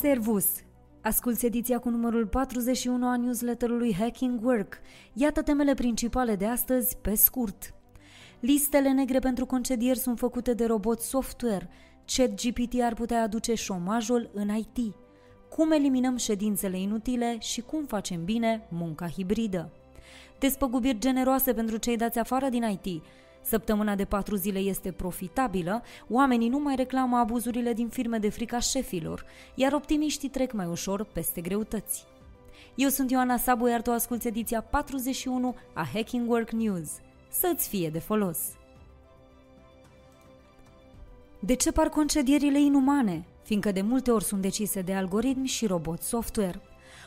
Servus! Asculți ediția cu numărul 41 a newsletterului Hacking Work. Iată temele principale de astăzi, pe scurt. Listele negre pentru concedieri sunt făcute de robot software. ChatGPT ar putea aduce șomajul în IT. Cum eliminăm ședințele inutile și cum facem bine munca hibridă. Despăgubiri generoase pentru cei dați afară din IT. Săptămâna de patru zile este profitabilă, oamenii nu mai reclamă abuzurile din firme de frica șefilor, iar optimiștii trec mai ușor peste greutăți. Eu sunt Ioana Sabu, iar tu asculti ediția 41 a Hacking Work News. Să-ți fie de folos! De ce par concedierile inumane? Fiindcă de multe ori sunt decise de algoritmi și robot software.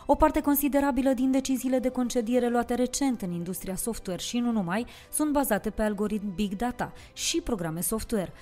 O parte considerabilă din deciziile de concediere luate recent în industria software și nu numai sunt bazate pe algoritmi big data și programe software.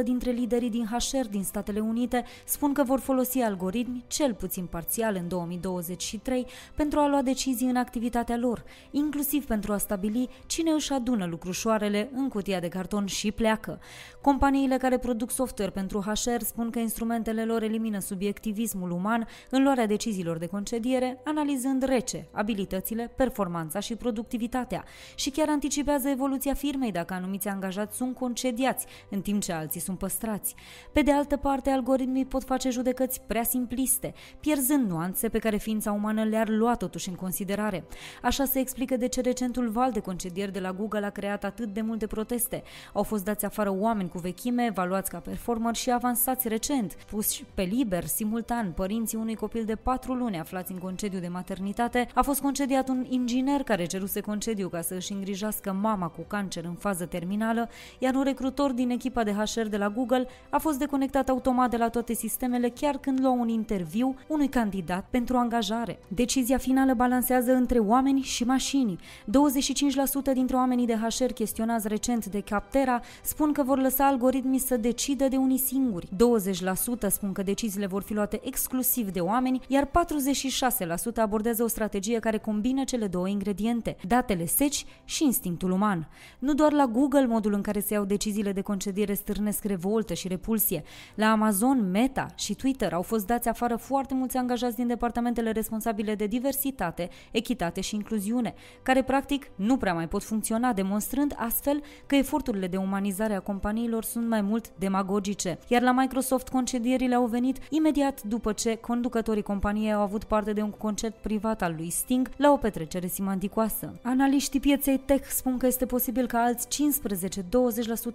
98% dintre liderii din HR din Statele Unite spun că vor folosi algoritmi, cel puțin parțial în 2023, pentru a lua decizii în activitatea lor, inclusiv pentru a stabili cine își adună lucrușoarele în cutia de carton și pleacă. Companiile care produc software pentru HR spun că instrumentele lor elimină subiectivismul uman în luarea deciziilor de concediere, analizând rece abilitățile, performanța și productivitatea și chiar anticipează evoluția firmei dacă anumiți angajați sunt concediați, în timp ce alții sunt păstrați. Pe de altă parte, algoritmii pot face judecăți prea simpliste, pierzând nuanțe pe care ființa umană le-ar lua totuși în considerare. Așa se explică de ce recentul val de concedieri de la Google a creat atât de multe proteste. Au fost dați afară oameni cu vechime, evaluați ca performer și avansați recent, puși pe liber, simultan, părinții unui copil de 4 luni aflați în concediu de maternitate, a fost concediat un inginer care ceruse concediu ca să își îngrijească mama cu cancer în fază terminală, iar un recrutor din echipa de HR de la Google a fost deconectat automat de la toate sistemele chiar când lua un interviu unui candidat pentru angajare. Decizia finală balansează între oameni și mașini. 25% dintre oamenii de HR chestionați recent de Captera spun că vor lăsa algoritmii să decidă de unii singuri. 20% spun că deciziile vor fi luate exclusiv de oameni, iar 46% abordează o strategie care combină cele două ingrediente, datele seci și instinctul uman. Nu doar la Google modul în care se iau deciziile de concediere stârnesc revoltă și repulsie. La Amazon, Meta și Twitter au fost dați afară foarte mulți angajați din departamentele responsabile de diversitate, echitate și incluziune, care practic nu prea mai pot funcționa, demonstrând astfel că eforturile de umanizare a companiilor sunt mai mult demagogice. Iar la Microsoft concedierile au venit imediat după ce conducătorii companiei au avut parte de un concert privat al lui Sting la o petrecere simanticoasă. Analiștii pieței tech spun că este posibil ca alți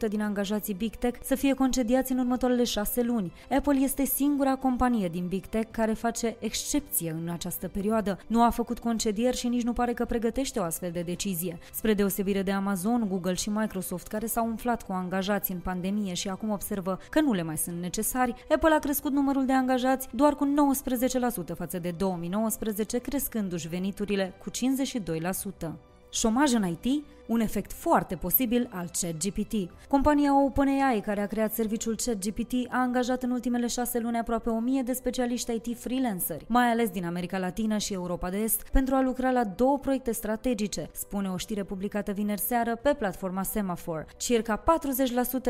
15-20% din angajații Big Tech să fie concediați în următoarele șase luni. Apple este singura companie din Big Tech care face excepție în această perioadă. Nu a făcut concedieri și nici nu pare că pregătește o astfel de decizie. Spre deosebire de Amazon, Google și Microsoft, care s-au umflat cu angajați în pandemie și acum observă că nu le mai sunt necesari, Apple a crescut numărul de angajați doar cu 19% față de 2019, crescându-și veniturile cu 52%. Șomaj în IT un efect foarte posibil al ChatGPT. Compania OpenAI, care a creat serviciul ChatGPT, a angajat în ultimele șase luni aproape 1000 de specialiști IT freelanceri, mai ales din America Latină și Europa de Est, pentru a lucra la două proiecte strategice, spune o știre publicată vineri seară pe platforma Semaphore. Circa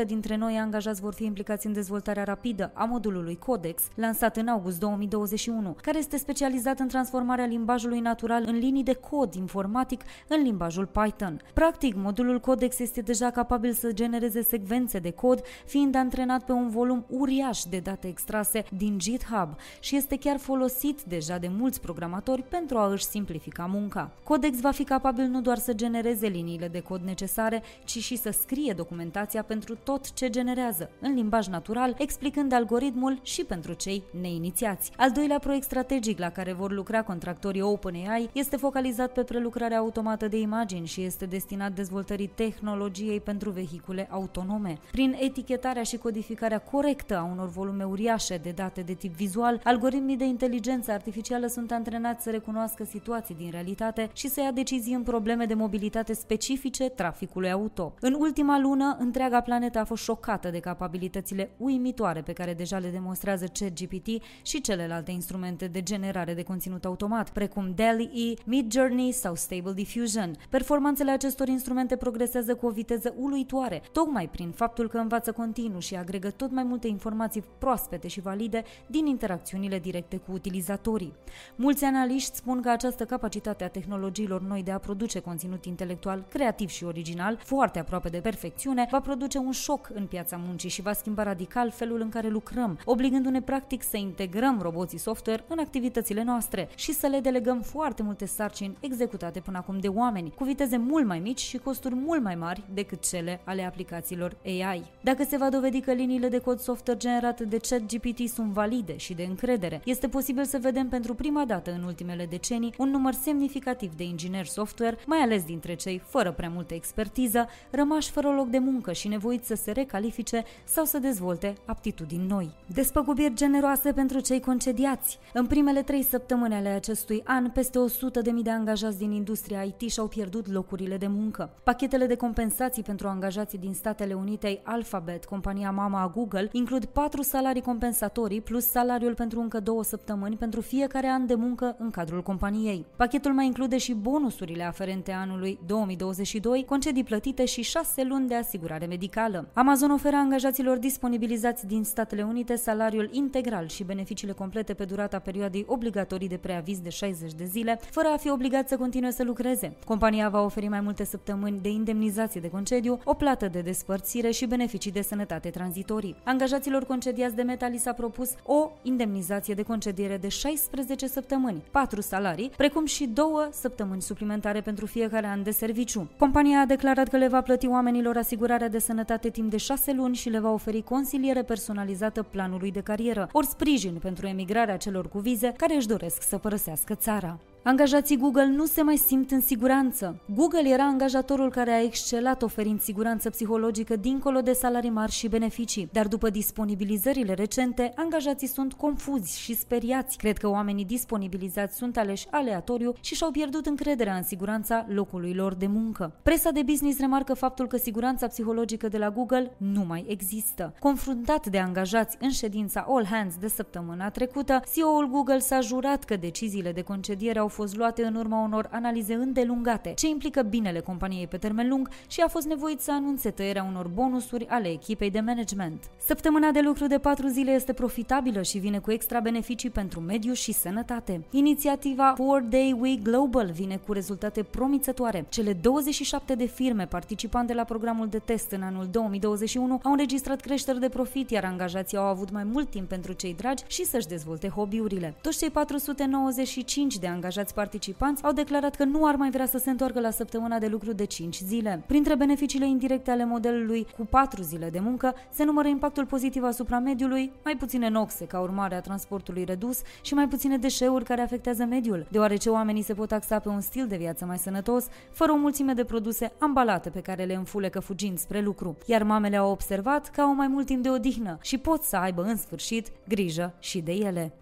40% dintre noi angajați vor fi implicați în dezvoltarea rapidă a modulului Codex, lansat în august 2021, care este specializat în transformarea limbajului natural în linii de cod informatic în limbajul Python. Practic, modulul Codex este deja capabil să genereze secvențe de cod, fiind antrenat pe un volum uriaș de date extrase din GitHub și este chiar folosit deja de mulți programatori pentru a își simplifica munca. Codex va fi capabil nu doar să genereze liniile de cod necesare, ci și să scrie documentația pentru tot ce generează, în limbaj natural, explicând algoritmul și pentru cei neinițiați. Al doilea proiect strategic la care vor lucra contractorii OpenAI este focalizat pe prelucrarea automată de imagini și este destinat destinat dezvoltării tehnologiei pentru vehicule autonome. Prin etichetarea și codificarea corectă a unor volume uriașe de date de tip vizual, algoritmii de inteligență artificială sunt antrenați să recunoască situații din realitate și să ia decizii în probleme de mobilitate specifice traficului auto. În ultima lună, întreaga planetă a fost șocată de capabilitățile uimitoare pe care deja le demonstrează ChatGPT și celelalte instrumente de generare de conținut automat, precum DALL-E, Midjourney sau Stable Diffusion. Performanțele acestor acestor instrumente progresează cu o viteză uluitoare, tocmai prin faptul că învață continuu și agregă tot mai multe informații proaspete și valide din interacțiunile directe cu utilizatorii. Mulți analiști spun că această capacitate a tehnologiilor noi de a produce conținut intelectual creativ și original, foarte aproape de perfecțiune, va produce un șoc în piața muncii și va schimba radical felul în care lucrăm, obligându-ne practic să integrăm roboții software în activitățile noastre și să le delegăm foarte multe sarcini executate până acum de oameni, cu viteze mult mai mici și costuri mult mai mari decât cele ale aplicațiilor AI. Dacă se va dovedi că liniile de cod software generate de ChatGPT sunt valide și de încredere, este posibil să vedem pentru prima dată în ultimele decenii un număr semnificativ de ingineri software, mai ales dintre cei fără prea multă expertiză, rămași fără loc de muncă și nevoiți să se recalifice sau să dezvolte aptitudini noi. Despăgubiri generoase pentru cei concediați. În primele trei săptămâni ale acestui an, peste 100.000 de angajați din industria IT și-au pierdut locurile de muncă. Pachetele de compensații pentru angajații din Statele Unite Alphabet, compania mama a Google, includ patru salarii compensatorii plus salariul pentru încă două săptămâni pentru fiecare an de muncă în cadrul companiei. Pachetul mai include și bonusurile aferente anului 2022, concedii plătite și șase luni de asigurare medicală. Amazon oferă angajaților disponibilizați din Statele Unite salariul integral și beneficiile complete pe durata perioadei obligatorii de preaviz de 60 de zile, fără a fi obligat să continue să lucreze. Compania va oferi mai multe săptămâni de indemnizație de concediu, o plată de despărțire și beneficii de sănătate tranzitorii. Angajaților concediați de Meta li s-a propus o indemnizație de concediere de 16 săptămâni, 4 salarii, precum și două săptămâni suplimentare pentru fiecare an de serviciu. Compania a declarat că le va plăti oamenilor asigurarea de sănătate timp de 6 luni și le va oferi consiliere personalizată planului de carieră, ori sprijin pentru emigrarea celor cu vize care își doresc să părăsească țara. Angajații Google nu se mai simt în siguranță. Google era angajatorul care a excelat oferind siguranță psihologică dincolo de salarii mari și beneficii, dar după disponibilizările recente, angajații sunt confuzi și speriați. Cred că oamenii disponibilizați sunt aleși aleatoriu și și-au pierdut încrederea în siguranța locului lor de muncă. Presa de business remarcă faptul că siguranța psihologică de la Google nu mai există. Confruntat de angajați în ședința All Hands de săptămâna trecută, CEO-ul Google s-a jurat că deciziile de concediere au fost luate în urma unor analize îndelungate, ce implică binele companiei pe termen lung și a fost nevoit să anunțe tăierea unor bonusuri ale echipei de management. Săptămâna de lucru de patru zile este profitabilă și vine cu extra beneficii pentru mediu și sănătate. Inițiativa 4-Day Week Global vine cu rezultate promițătoare. Cele 27 de firme participante la programul de test în anul 2021 au înregistrat creșteri de profit, iar angajații au avut mai mult timp pentru cei dragi și să-și dezvolte hobby-urile. Toți cei 495 de angajați angajați participanți au declarat că nu ar mai vrea să se întoarcă la săptămâna de lucru de 5 zile. Printre beneficiile indirecte ale modelului cu 4 zile de muncă se numără impactul pozitiv asupra mediului, mai puține noxe ca urmare a transportului redus și mai puține deșeuri care afectează mediul, deoarece oamenii se pot axa pe un stil de viață mai sănătos, fără o mulțime de produse ambalate pe care le înfulecă fugind spre lucru. Iar mamele au observat că au mai mult timp de odihnă și pot să aibă în sfârșit grijă și de ele.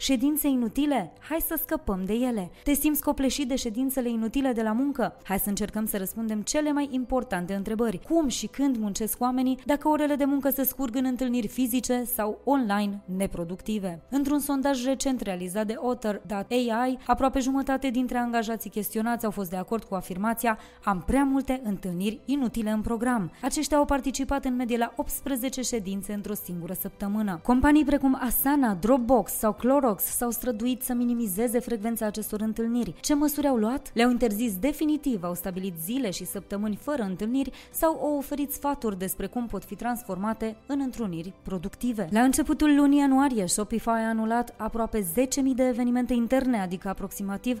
Ședințe inutile? Hai să scăpăm de ele. Te simți copleșit de ședințele inutile de la muncă? Hai să încercăm să răspundem cele mai importante întrebări. Cum și când muncesc oamenii dacă orele de muncă se scurg în întâlniri fizice sau online neproductive? Într-un sondaj recent realizat de Otter.ai, aproape jumătate dintre angajații chestionați au fost de acord cu afirmația am prea multe întâlniri inutile în program. Aceștia au participat în medie la 18 ședințe într-o singură săptămână. Companii precum Asana, Dropbox sau Clorox Clorox s-au străduit să minimizeze frecvența acestor întâlniri. Ce măsuri au luat? Le-au interzis definitiv, au stabilit zile și săptămâni fără întâlniri sau au oferit sfaturi despre cum pot fi transformate în întruniri productive. La începutul lunii ianuarie, Shopify a anulat aproape 10.000 de evenimente interne, adică aproximativ 76.500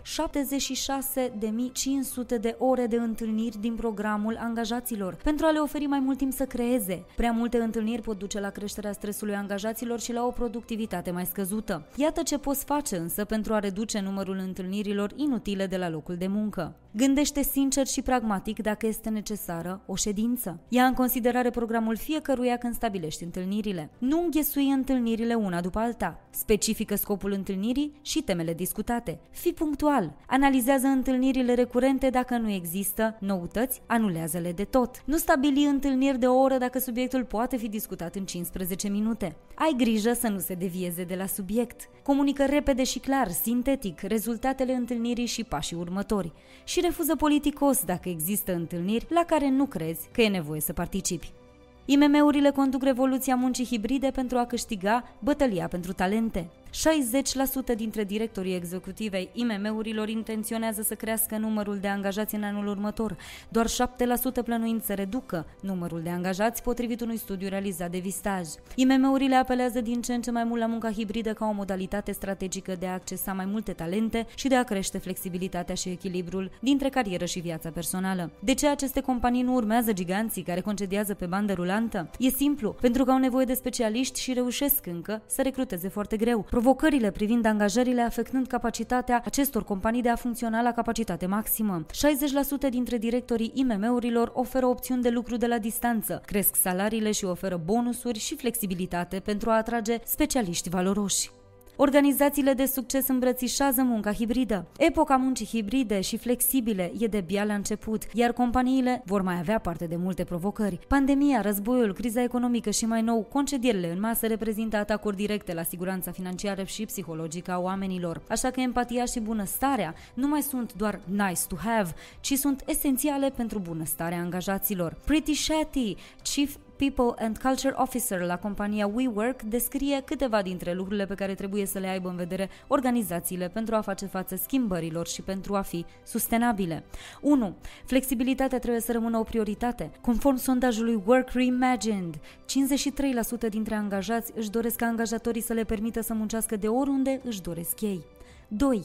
de ore de întâlniri din programul angajaților, pentru a le oferi mai mult timp să creeze. Prea multe întâlniri pot duce la creșterea stresului angajaților și la o productivitate mai scăzută. Iată Iată ce poți face însă pentru a reduce numărul întâlnirilor inutile de la locul de muncă. Gândește sincer și pragmatic dacă este necesară o ședință. Ia în considerare programul fiecăruia când stabilești întâlnirile. Nu înghesui întâlnirile una după alta. Specifică scopul întâlnirii și temele discutate. Fii punctual. Analizează întâlnirile recurente dacă nu există noutăți, anulează-le de tot. Nu stabili întâlniri de o oră dacă subiectul poate fi discutat în 15 minute. Ai grijă să nu se devieze de la subiect. Comunică repede și clar, sintetic, rezultatele întâlnirii și pașii următori și refuză politicos dacă există întâlniri la care nu crezi că e nevoie să participi. IMM-urile conduc revoluția muncii hibride pentru a câștiga bătălia pentru talente. 60% dintre directorii executive ai IMM-urilor intenționează să crească numărul de angajați în anul următor, doar 7% plănuind să reducă numărul de angajați potrivit unui studiu realizat de Vistaj. IMM-urile apelează din ce în ce mai mult la munca hibridă ca o modalitate strategică de a accesa mai multe talente și de a crește flexibilitatea și echilibrul dintre carieră și viața personală. De ce aceste companii nu urmează giganții care concediază pe bandă rulantă? E simplu, pentru că au nevoie de specialiști și reușesc încă să recruteze foarte greu provocările privind angajările afectând capacitatea acestor companii de a funcționa la capacitate maximă. 60% dintre directorii IMM-urilor oferă opțiuni de lucru de la distanță, cresc salariile și oferă bonusuri și flexibilitate pentru a atrage specialiști valoroși. Organizațiile de succes îmbrățișează munca hibridă. Epoca muncii hibride și flexibile e de bia la început, iar companiile vor mai avea parte de multe provocări. Pandemia, războiul, criza economică și mai nou, concedierile în masă reprezintă atacuri directe la siguranța financiară și psihologică a oamenilor. Așa că empatia și bunăstarea nu mai sunt doar nice to have, ci sunt esențiale pentru bunăstarea angajaților. Pretty Shetty, Chief People and Culture Officer la compania WeWork descrie câteva dintre lucrurile pe care trebuie să le aibă în vedere organizațiile pentru a face față schimbărilor și pentru a fi sustenabile. 1. Flexibilitatea trebuie să rămână o prioritate. Conform sondajului Work Reimagined, 53% dintre angajați își doresc ca angajatorii să le permită să muncească de oriunde își doresc ei. 2.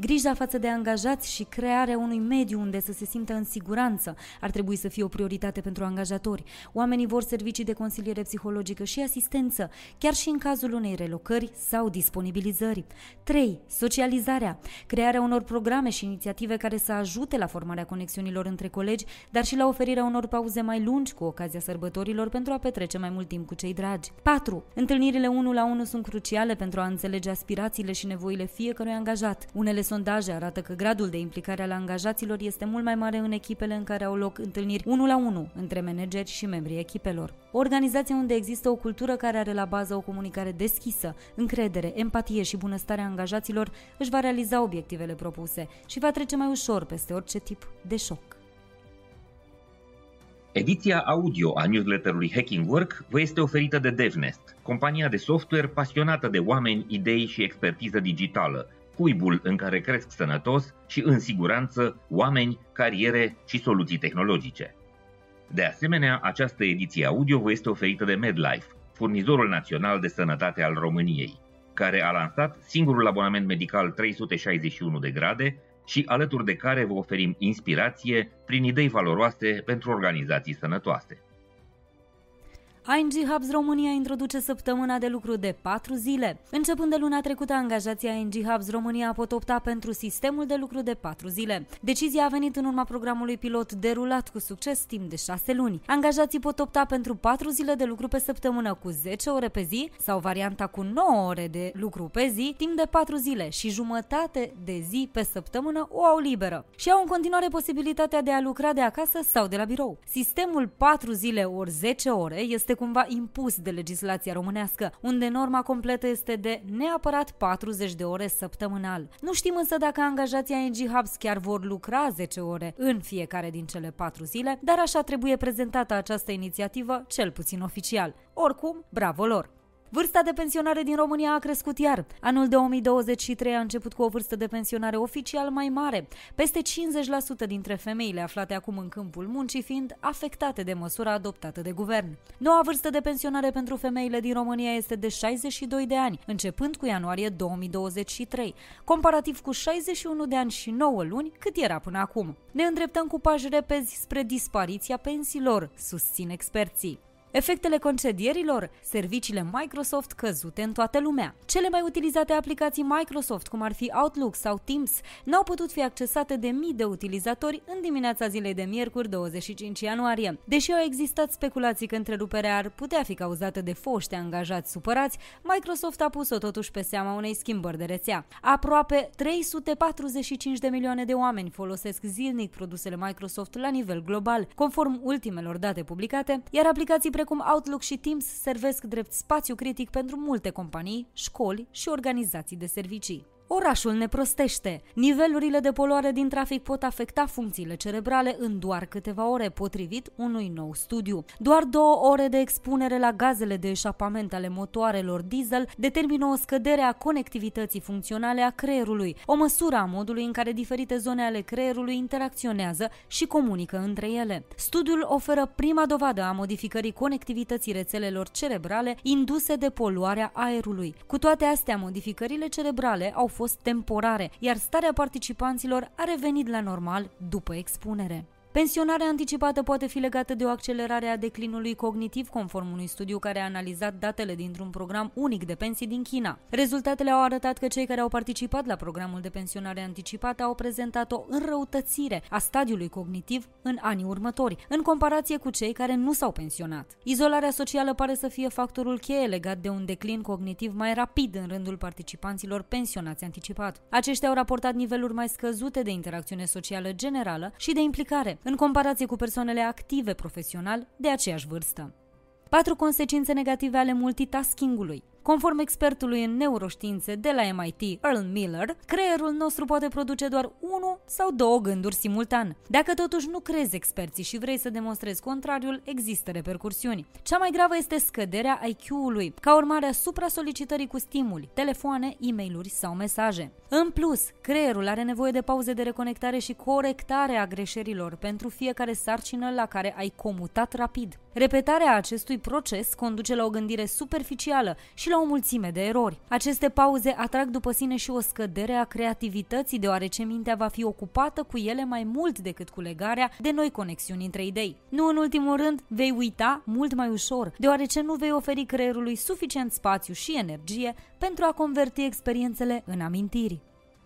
Grija față de angajați și crearea unui mediu unde să se simtă în siguranță ar trebui să fie o prioritate pentru angajatori. Oamenii vor servicii de consiliere psihologică și asistență, chiar și în cazul unei relocări sau disponibilizări. 3. Socializarea. Crearea unor programe și inițiative care să ajute la formarea conexiunilor între colegi, dar și la oferirea unor pauze mai lungi cu ocazia sărbătorilor pentru a petrece mai mult timp cu cei dragi. 4. Întâlnirile 1 la 1 sunt cruciale pentru a înțelege aspirațiile și nevoile fiecărui angajat. Unele sondaje arată că gradul de implicare al angajaților este mult mai mare în echipele în care au loc întâlniri 1 la 1 între manageri și membrii echipelor. O organizație unde există o cultură care are la bază o comunicare deschisă, încredere, empatie și bunăstarea angajaților își va realiza obiectivele propuse și va trece mai ușor peste orice tip de șoc. Ediția audio a newsletterului Hacking Work vă este oferită de DevNest, compania de software pasionată de oameni, idei și expertiză digitală, cuibul în care cresc sănătos și în siguranță oameni, cariere și soluții tehnologice. De asemenea, această ediție audio vă este oferită de MedLife, furnizorul național de sănătate al României, care a lansat singurul abonament medical 361 de grade și alături de care vă oferim inspirație prin idei valoroase pentru organizații sănătoase. ING Hubs România introduce săptămâna de lucru de 4 zile. Începând de luna trecută, angajații ING Hubs România pot opta pentru sistemul de lucru de 4 zile. Decizia a venit în urma programului pilot derulat cu succes timp de 6 luni. Angajații pot opta pentru 4 zile de lucru pe săptămână cu 10 ore pe zi sau varianta cu 9 ore de lucru pe zi timp de 4 zile și jumătate de zi pe săptămână o au liberă. Și au în continuare posibilitatea de a lucra de acasă sau de la birou. Sistemul 4 zile ori 10 ore este este cumva impus de legislația românească, unde norma completă este de neapărat 40 de ore săptămânal. Nu știm însă dacă angajații ING Hubs chiar vor lucra 10 ore în fiecare din cele 4 zile, dar așa trebuie prezentată această inițiativă, cel puțin oficial. Oricum, bravo lor! Vârsta de pensionare din România a crescut iar. Anul 2023 a început cu o vârstă de pensionare oficial mai mare, peste 50% dintre femeile aflate acum în câmpul muncii fiind afectate de măsura adoptată de guvern. Noua vârstă de pensionare pentru femeile din România este de 62 de ani, începând cu ianuarie 2023, comparativ cu 61 de ani și 9 luni cât era până acum. Ne îndreptăm cu pași repezi spre dispariția pensiilor, susțin experții. Efectele concedierilor, serviciile Microsoft căzute în toată lumea. Cele mai utilizate aplicații Microsoft, cum ar fi Outlook sau Teams, n-au putut fi accesate de mii de utilizatori în dimineața zilei de miercuri 25 ianuarie. Deși au existat speculații că întreruperea ar putea fi cauzată de foști angajați supărați, Microsoft a pus-o totuși pe seama unei schimbări de rețea. Aproape 345 de milioane de oameni folosesc zilnic produsele Microsoft la nivel global, conform ultimelor date publicate, iar aplicații precum Outlook și Teams servesc drept spațiu critic pentru multe companii, școli și organizații de servicii. Orașul ne prostește. Nivelurile de poluare din trafic pot afecta funcțiile cerebrale în doar câteva ore, potrivit unui nou studiu. Doar două ore de expunere la gazele de eșapament ale motoarelor diesel determină o scădere a conectivității funcționale a creierului, o măsură a modului în care diferite zone ale creierului interacționează și comunică între ele. Studiul oferă prima dovadă a modificării conectivității rețelelor cerebrale induse de poluarea aerului. Cu toate astea, modificările cerebrale au fost fost temporare, iar starea participanților a revenit la normal după expunere. Pensionarea anticipată poate fi legată de o accelerare a declinului cognitiv conform unui studiu care a analizat datele dintr-un program unic de pensii din China. Rezultatele au arătat că cei care au participat la programul de pensionare anticipată au prezentat o înrăutățire a stadiului cognitiv în anii următori, în comparație cu cei care nu s-au pensionat. Izolarea socială pare să fie factorul cheie legat de un declin cognitiv mai rapid în rândul participanților pensionați anticipat. Aceștia au raportat niveluri mai scăzute de interacțiune socială generală și de implicare, în comparație cu persoanele active profesional de aceeași vârstă. Patru consecințe negative ale multitaskingului. Conform expertului în neuroștiințe de la MIT, Earl Miller, creierul nostru poate produce doar unul sau două gânduri simultan. Dacă totuși nu crezi experții și vrei să demonstrezi contrariul, există repercursiuni. Cea mai gravă este scăderea IQ-ului, ca urmare a supra-solicitării cu stimuli, telefoane, e mail sau mesaje. În plus, creierul are nevoie de pauze de reconectare și corectare a greșelilor pentru fiecare sarcină la care ai comutat rapid. Repetarea acestui proces conduce la o gândire superficială și la o mulțime de erori. Aceste pauze atrag după sine și o scădere a creativității, deoarece mintea va fi ocupată cu ele mai mult decât cu legarea de noi conexiuni între idei. Nu în ultimul rând, vei uita mult mai ușor, deoarece nu vei oferi creierului suficient spațiu și energie pentru a converti experiențele în amintiri.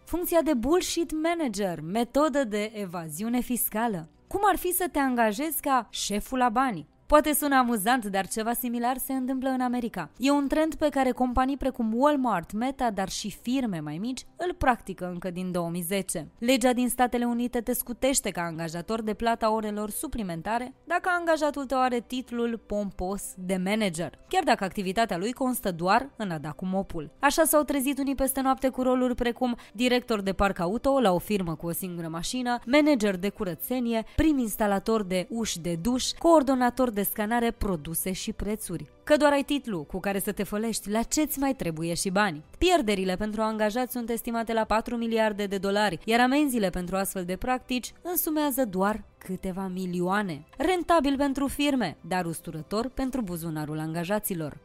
Funcția de bullshit manager, metodă de evaziune fiscală. Cum ar fi să te angajezi ca șeful la bani? Poate sună amuzant, dar ceva similar se întâmplă în America. E un trend pe care companii precum Walmart, Meta, dar și firme mai mici îl practică încă din 2010. Legea din Statele Unite te scutește ca angajator de plata orelor suplimentare dacă angajatul tău are titlul pompos de manager, chiar dacă activitatea lui constă doar în a da cu mopul. Așa s-au trezit unii peste noapte cu roluri precum director de parc auto la o firmă cu o singură mașină, manager de curățenie, prim instalator de uși de duș, coordonator de scanare produse și prețuri. Că doar ai titlu cu care să te fălești, la ce-ți mai trebuie și bani? Pierderile pentru angajați sunt estimate la 4 miliarde de dolari, iar amenziile pentru astfel de practici însumează doar câteva milioane. Rentabil pentru firme, dar usturător pentru buzunarul angajaților.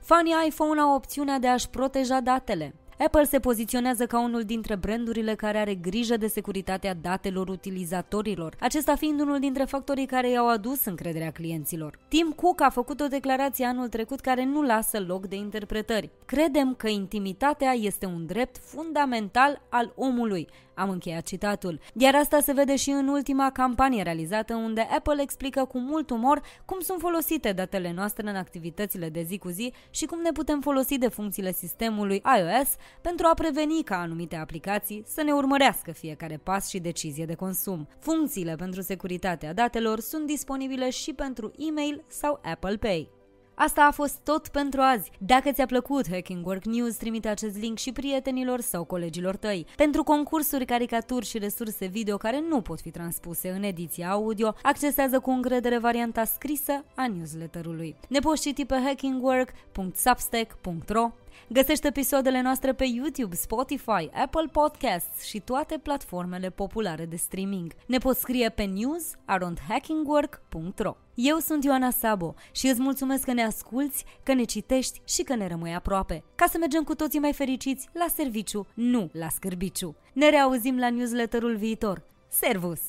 Fanii iPhone au opțiunea de a-și proteja datele. Apple se poziționează ca unul dintre brandurile care are grijă de securitatea datelor utilizatorilor, acesta fiind unul dintre factorii care i-au adus încrederea clienților. Tim Cook a făcut o declarație anul trecut care nu lasă loc de interpretări. Credem că intimitatea este un drept fundamental al omului, am încheiat citatul. Iar asta se vede și în ultima campanie realizată unde Apple explică cu mult umor cum sunt folosite datele noastre în activitățile de zi cu zi și cum ne putem folosi de funcțiile sistemului iOS pentru a preveni ca anumite aplicații să ne urmărească fiecare pas și decizie de consum. Funcțiile pentru securitatea datelor sunt disponibile și pentru e-mail sau Apple Pay. Asta a fost tot pentru azi. Dacă ți-a plăcut Hacking Work News, trimite acest link și prietenilor sau colegilor tăi. Pentru concursuri, caricaturi și resurse video care nu pot fi transpuse în ediția audio, accesează cu încredere varianta scrisă a newsletterului. Ne poți citi pe hackingwork.substack.ro Găsește episoadele noastre pe YouTube, Spotify, Apple Podcasts și toate platformele populare de streaming. Ne poți scrie pe news.hackingwork.ro Eu sunt Ioana Sabo și îți mulțumesc că ne asculți, că ne citești și că ne rămâi aproape. Ca să mergem cu toții mai fericiți la serviciu, nu la scârbiciu. Ne reauzim la newsletterul viitor. Servus!